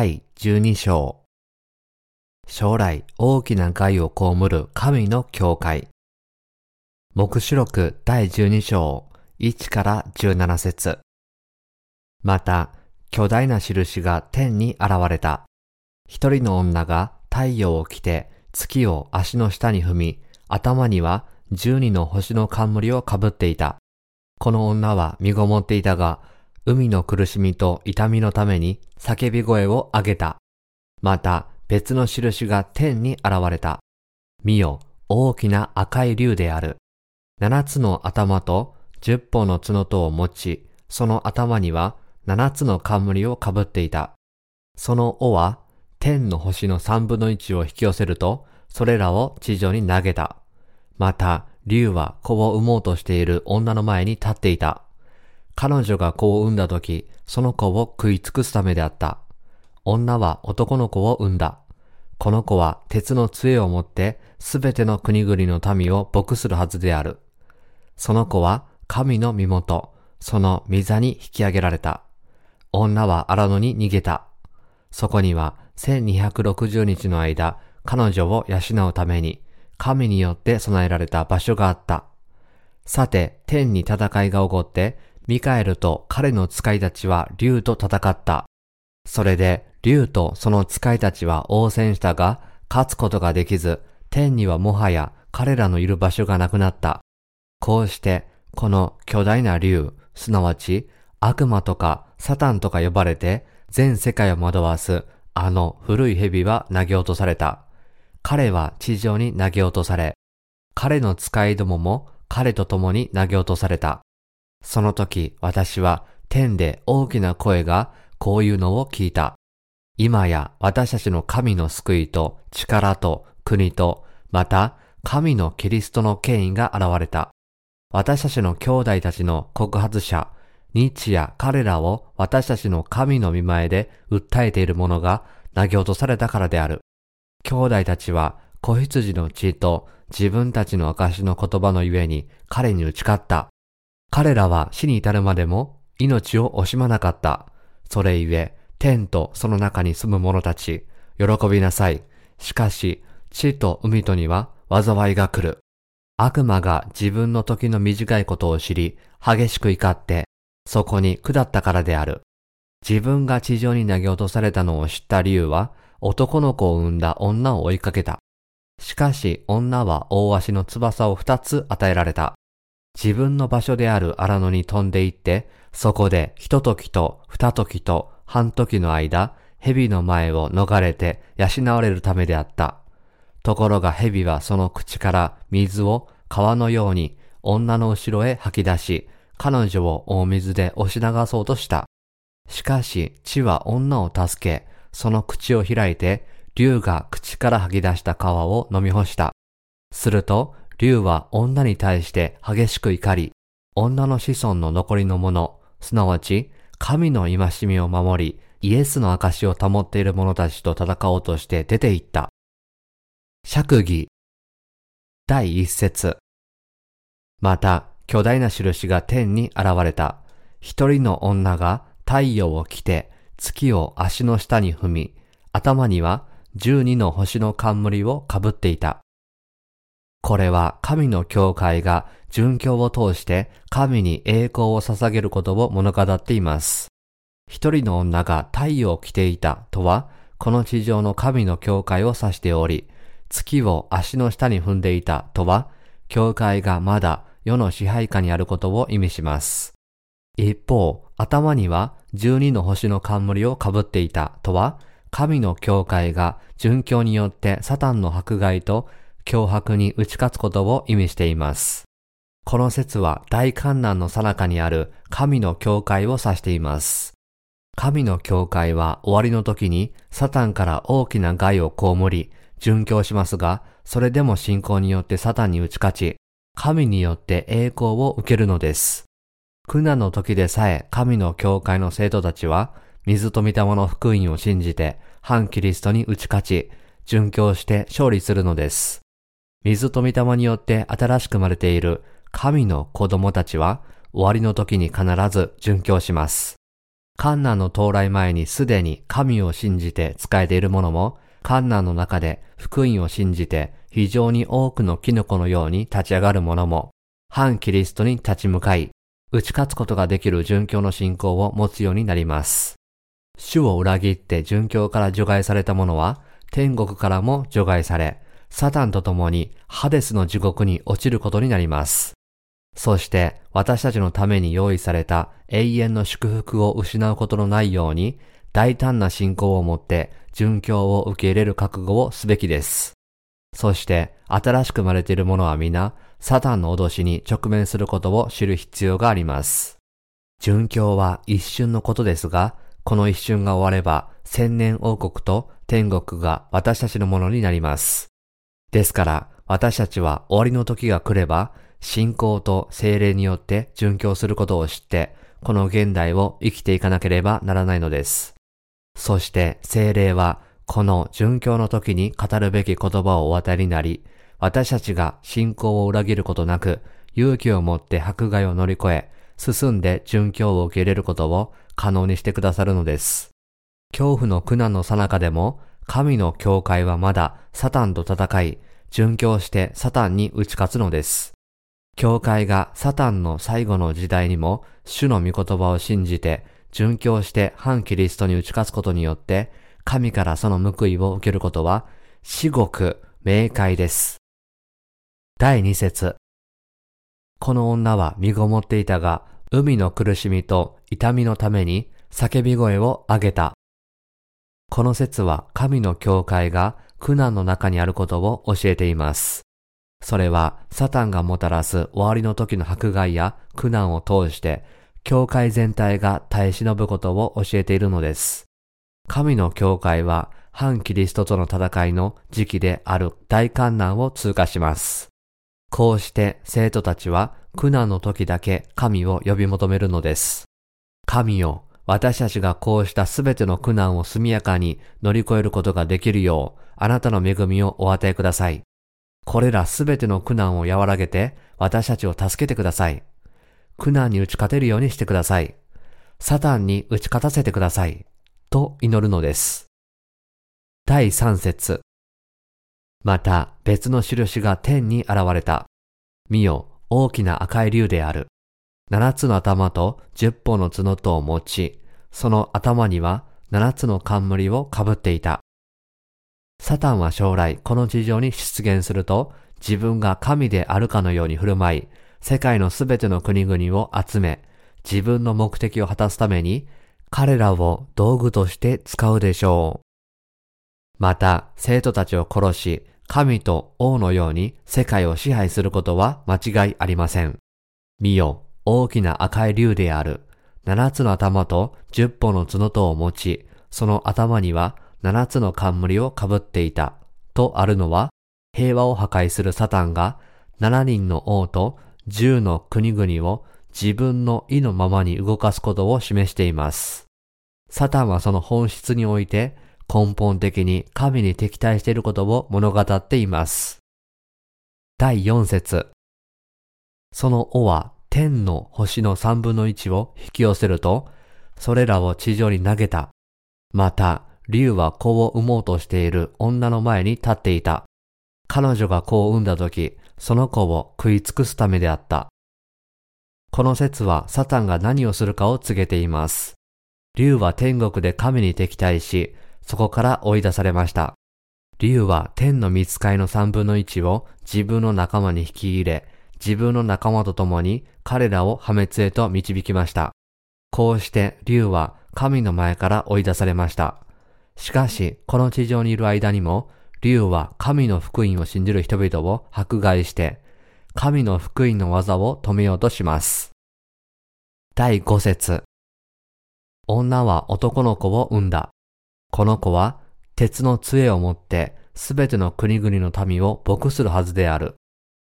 第12章将来大きな害を被る神の教会目視録第12章1から17節また、巨大な印が天に現れた。一人の女が太陽を着て月を足の下に踏み、頭には十二の星の冠をかぶっていた。この女は身ごもっていたが、海の苦しみと痛みのために叫び声を上げた。また別の印が天に現れた。見よ、大きな赤い竜である。七つの頭と十本の角とを持ち、その頭には七つの冠をかぶっていた。その尾は天の星の三分の一を引き寄せると、それらを地上に投げた。また、竜は子を産もうとしている女の前に立っていた。彼女が子を産んだ時、その子を食い尽くすためであった。女は男の子を産んだ。この子は鉄の杖を持ってすべての国々の民を牧するはずである。その子は神の身元、その御座に引き上げられた。女は荒野に逃げた。そこには1260日の間、彼女を養うために、神によって備えられた場所があった。さて、天に戦いが起こって、ミカエルと彼の使いたちは竜と戦った。それで竜とその使いたちは応戦したが、勝つことができず、天にはもはや彼らのいる場所がなくなった。こうして、この巨大な竜、すなわち悪魔とかサタンとか呼ばれて全世界を惑わすあの古い蛇は投げ落とされた。彼は地上に投げ落とされ、彼の使いどもも彼と共に投げ落とされた。その時私は天で大きな声がこういうのを聞いた。今や私たちの神の救いと力と国とまた神のキリストの権威が現れた。私たちの兄弟たちの告発者、日夜彼らを私たちの神の見前で訴えている者が投げ落とされたからである。兄弟たちは子羊の血と自分たちの証の言葉のゆえに彼に打ち勝った。彼らは死に至るまでも命を惜しまなかった。それゆえ、天とその中に住む者たち、喜びなさい。しかし、地と海とには災いが来る。悪魔が自分の時の短いことを知り、激しく怒って、そこに下ったからである。自分が地上に投げ落とされたのを知った理由は、男の子を産んだ女を追いかけた。しかし女は大足の翼を二つ与えられた。自分の場所である荒野に飛んで行って、そこで一時と二時と半時の間、蛇の前を逃れて養われるためであった。ところが蛇はその口から水を川のように女の後ろへ吐き出し、彼女を大水で押し流そうとした。しかし、地は女を助け、その口を開いて、竜が口から吐き出した川を飲み干した。すると、竜は女に対して激しく怒り、女の子孫の残りのもの、すなわち神の戒みを守り、イエスの証を保っている者たちと戦おうとして出て行った。釈義第一節また、巨大な印が天に現れた。一人の女が太陽を着て月を足の下に踏み、頭には十二の星の冠をかぶっていた。これは神の教会が殉教を通して神に栄光を捧げることを物語っています。一人の女が太陽を着ていたとは、この地上の神の教会を指しており、月を足の下に踏んでいたとは、教会がまだ世の支配下にあることを意味します。一方、頭には十二の星の冠をかぶっていたとは、神の教会が殉教によってサタンの迫害と脅迫に打ち勝つことを意味しています。この説は大観難の最中にある神の教会を指しています。神の教会は終わりの時にサタンから大きな害を被り、殉教しますが、それでも信仰によってサタンに打ち勝ち、神によって栄光を受けるのです。苦難の時でさえ神の教会の生徒たちは、水と御霊の福音を信じて、反キリストに打ち勝ち、殉教して勝利するのです。水と御霊によって新しく生まれている神の子供たちは終わりの時に必ず殉教します。カンナの到来前にすでに神を信じて仕えている者も、カンナの中で福音を信じて非常に多くのキノコのように立ち上がる者も、反キリストに立ち向かい、打ち勝つことができる殉教の信仰を持つようになります。主を裏切って殉教から除外された者は、天国からも除外され、サタンと共にハデスの地獄に落ちることになります。そして私たちのために用意された永遠の祝福を失うことのないように大胆な信仰を持って殉教を受け入れる覚悟をすべきです。そして新しく生まれている者は皆サタンの脅しに直面することを知る必要があります。殉教は一瞬のことですが、この一瞬が終われば千年王国と天国が私たちのものになります。ですから私たちは終わりの時が来れば信仰と精霊によって殉教することを知って、この現代を生きていかなければならないのです。そして精霊は、この殉教の時に語るべき言葉をお与えになり、私たちが信仰を裏切ることなく、勇気を持って迫害を乗り越え、進んで殉教を受け入れることを可能にしてくださるのです。恐怖の苦難の最中でも、神の教会はまだサタンと戦い、殉教してサタンに打ち勝つのです。教会がサタンの最後の時代にも主の御言葉を信じて殉教して反キリストに打ち勝つことによって神からその報いを受けることは至極明快です。第二節この女は身ごもっていたが海の苦しみと痛みのために叫び声を上げた。この説は神の教会が苦難の中にあることを教えています。それはサタンがもたらす終わりの時の迫害や苦難を通して、教会全体が耐え忍ぶことを教えているのです。神の教会は反キリストとの戦いの時期である大観難を通過します。こうして生徒たちは苦難の時だけ神を呼び求めるのです。神よ、私たちがこうしたすべての苦難を速やかに乗り越えることができるよう、あなたの恵みをお与えください。これらすべての苦難を和らげて、私たちを助けてください。苦難に打ち勝てるようにしてください。サタンに打ち勝たせてください。と祈るのです。第三節。また別の印が天に現れた。見よ、大きな赤い竜である。七つの頭と十本の角とを持ち、その頭には七つの冠をかぶっていた。サタンは将来この地上に出現すると自分が神であるかのように振る舞い、世界のすべての国々を集め、自分の目的を果たすために彼らを道具として使うでしょう。また、生徒たちを殺し、神と王のように世界を支配することは間違いありません。見よ、大きな赤い竜である。七つの頭と十本の角とを持ち、その頭には七つの冠をかぶっていたとあるのは、平和を破壊するサタンが七人の王と十の国々を自分の意のままに動かすことを示しています。サタンはその本質において根本的に神に敵対していることを物語っています。第四節その尾は天の星の三分の一を引き寄せると、それらを地上に投げた。また、竜は子を産もうとしている女の前に立っていた。彼女が子を産んだ時、その子を食い尽くすためであった。この説はサタンが何をするかを告げています。竜は天国で神に敵対し、そこから追い出されました。竜は天の見つかいの三分の一を自分の仲間に引き入れ、自分の仲間と共に彼らを破滅へと導きました。こうして竜は神の前から追い出されました。しかし、この地上にいる間にも、竜は神の福音を信じる人々を迫害して、神の福音の技を止めようとします。第5節女は男の子を産んだ。この子は鉄の杖を持ってすべての国々の民を牧するはずである。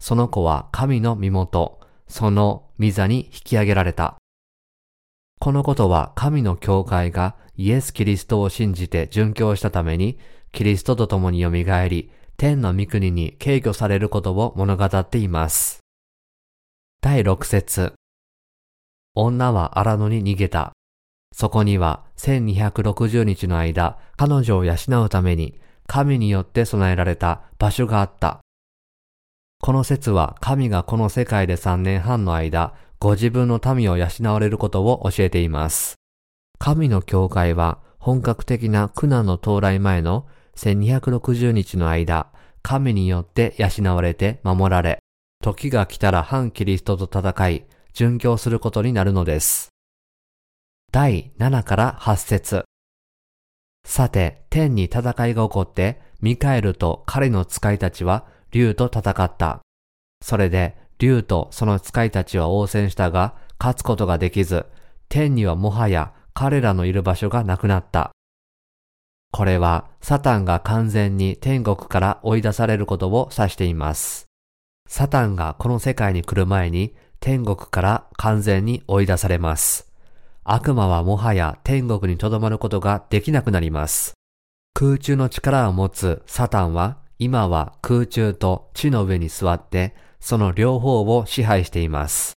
その子は神の身元、その御座に引き上げられた。このことは神の教会がイエス・キリストを信じて殉教したために、キリストと共に蘇り、天の御国に敬挙されることを物語っています。第6節女は荒野に逃げた。そこには1260日の間、彼女を養うために神によって備えられた場所があった。この説は神がこの世界で3年半の間、ご自分の民を養われることを教えています。神の教会は本格的な苦難の到来前の1260日の間、神によって養われて守られ、時が来たら反キリストと戦い、殉教することになるのです。第7から8節さて、天に戦いが起こって、ミカエルと彼の使いたちは竜と戦った。それで、竜とその使いたちは応戦したが、勝つことができず、天にはもはや彼らのいる場所がなくなった。これは、サタンが完全に天国から追い出されることを指しています。サタンがこの世界に来る前に、天国から完全に追い出されます。悪魔はもはや天国に留まることができなくなります。空中の力を持つサタンは今は空中と地の上に座ってその両方を支配しています。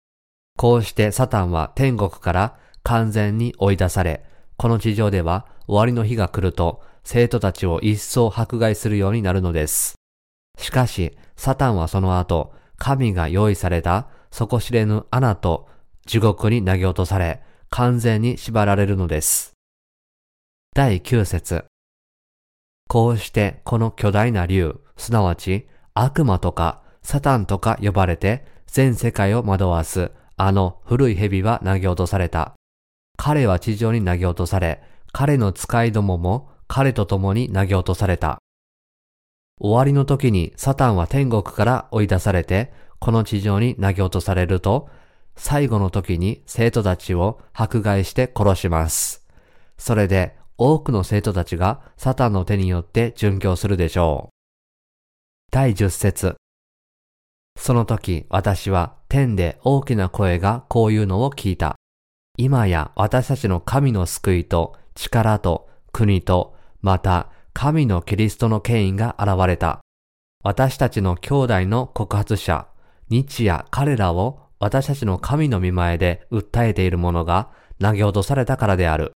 こうしてサタンは天国から完全に追い出され、この地上では終わりの日が来ると生徒たちを一層迫害するようになるのです。しかし、サタンはその後、神が用意された底知れぬ穴と地獄に投げ落とされ、完全に縛られるのです。第9節こうしてこの巨大な竜、すなわち悪魔とかサタンとか呼ばれて全世界を惑わすあの古い蛇は投げ落とされた。彼は地上に投げ落とされ、彼の使いどもも彼と共に投げ落とされた。終わりの時にサタンは天国から追い出されて、この地上に投げ落とされると、最後の時に生徒たちを迫害して殺します。それで多くの生徒たちがサタンの手によって殉教するでしょう。第10節その時私は天で大きな声がこういうのを聞いた。今や私たちの神の救いと力と国とまた神のキリストの権威が現れた。私たちの兄弟の告発者、日夜彼らを私たちの神の見前で訴えているものが投げ落とされたからである。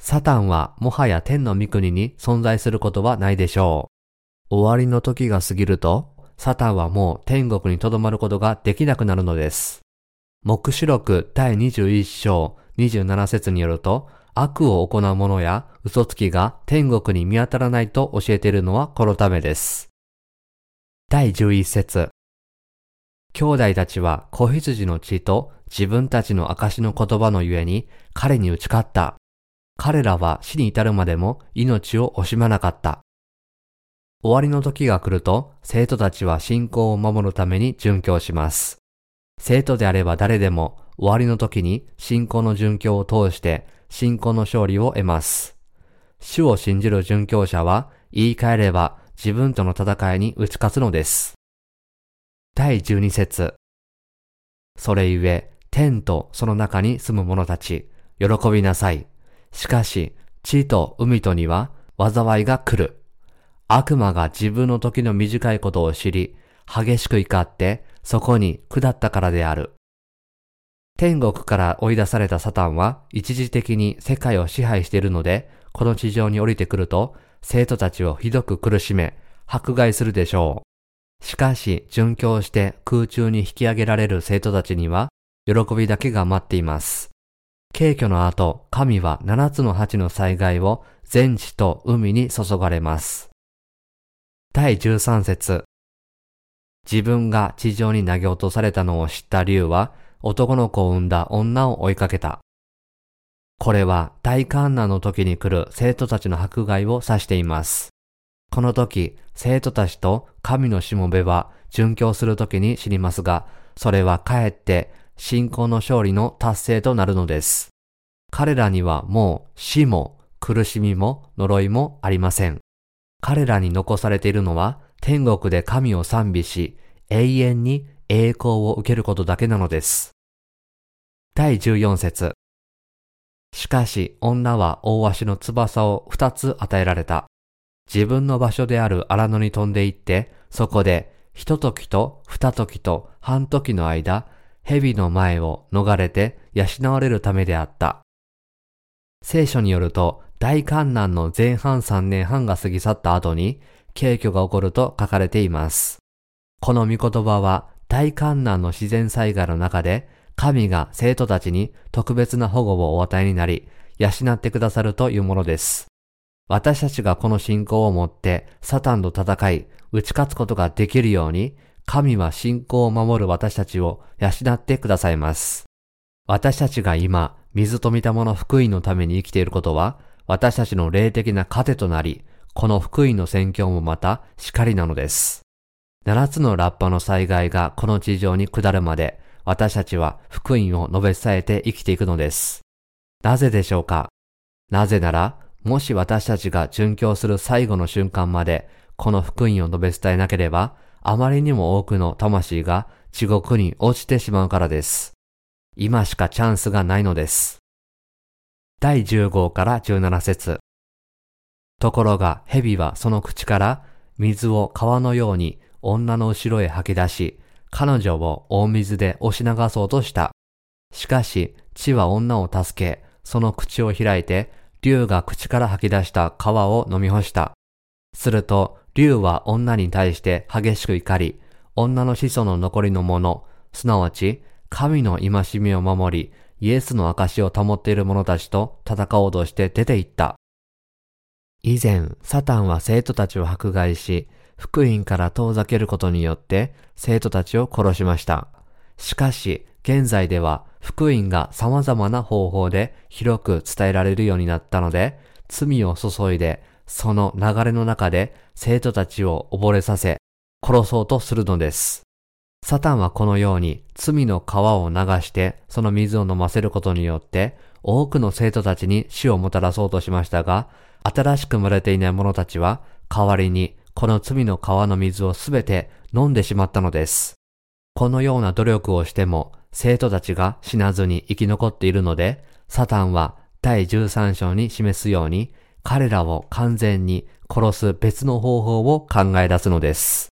サタンはもはや天の御国に存在することはないでしょう。終わりの時が過ぎると、サタンはもう天国に留まることができなくなるのです。目視録第21章27節によると、悪を行う者や嘘つきが天国に見当たらないと教えているのはこのためです。第11節兄弟たちは子羊の血と自分たちの証の言葉のゆえに彼に打ち勝った。彼らは死に至るまでも命を惜しまなかった。終わりの時が来ると生徒たちは信仰を守るために殉教します。生徒であれば誰でも終わりの時に信仰の殉教を通して信仰の勝利を得ます。主を信じる殉教者は言い換えれば自分との戦いに打ち勝つのです。第十二節それゆえ、天とその中に住む者たち、喜びなさい。しかし、地と海とには災いが来る。悪魔が自分の時の短いことを知り、激しく怒って、そこに下ったからである。天国から追い出されたサタンは一時的に世界を支配しているので、この地上に降りてくると、生徒たちをひどく苦しめ、迫害するでしょう。しかし、殉教して空中に引き上げられる生徒たちには、喜びだけが待っています。軽挙の後、神は七つの八の災害を全地と海に注がれます。第13節自分が地上に投げ落とされたのを知った竜は、男の子を産んだ女を追いかけた。これは大観難の時に来る生徒たちの迫害を指しています。この時、生徒たちと神のしもべは殉教する時に知りますが、それはかえって信仰の勝利の達成となるのです。彼らにはもう死も苦しみも呪いもありません。彼らに残されているのは天国で神を賛美し、永遠に栄光を受けることだけなのです。第14節しかし女は大足の翼を二つ与えられた。自分の場所である荒野に飛んで行って、そこで、一時と二時と半時の間、蛇の前を逃れて養われるためであった。聖書によると、大観難の前半3年半が過ぎ去った後に、軽挙が起こると書かれています。この御言葉は、大観難の自然災害の中で、神が生徒たちに特別な保護をお与えになり、養ってくださるというものです。私たちがこの信仰を持ってサタンと戦い、打ち勝つことができるように、神は信仰を守る私たちを養ってくださいます。私たちが今、水と見たもの福音のために生きていることは、私たちの霊的な糧となり、この福音の宣教もまた叱りなのです。七つのラッパの災害がこの地上に下るまで、私たちは福音を述べ伝えて生きていくのです。なぜでしょうか？なぜなら、もし私たちが殉教する最後の瞬間まで、この福音を述べ伝えなければ、あまりにも多くの魂が地獄に落ちてしまうからです。今しかチャンスがないのです。第10号から17節ところが蛇はその口から水を川のように女の後ろへ吐き出し、彼女を大水で押し流そうとした。しかし、地は女を助け、その口を開いて、竜が口から吐き出した川を飲み干した。すると、竜は女に対して激しく怒り、女の子孫の残りのもの、すなわち、神の戒めを守り、イエスの証を保っている者たちと戦おうとして出て行った。以前、サタンは生徒たちを迫害し、福音から遠ざけることによって生徒たちを殺しました。しかし、現在では福音が様々な方法で広く伝えられるようになったので、罪を注いで、その流れの中で生徒たちを溺れさせ、殺そうとするのです。サタンはこのように罪の川を流してその水を飲ませることによって多くの生徒たちに死をもたらそうとしましたが、新しく生まれていない者たちは代わりにこの罪の川の水をすべて飲んでしまったのです。このような努力をしても生徒たちが死なずに生き残っているので、サタンは第13章に示すように彼らを完全に殺す別の方法を考え出すのです。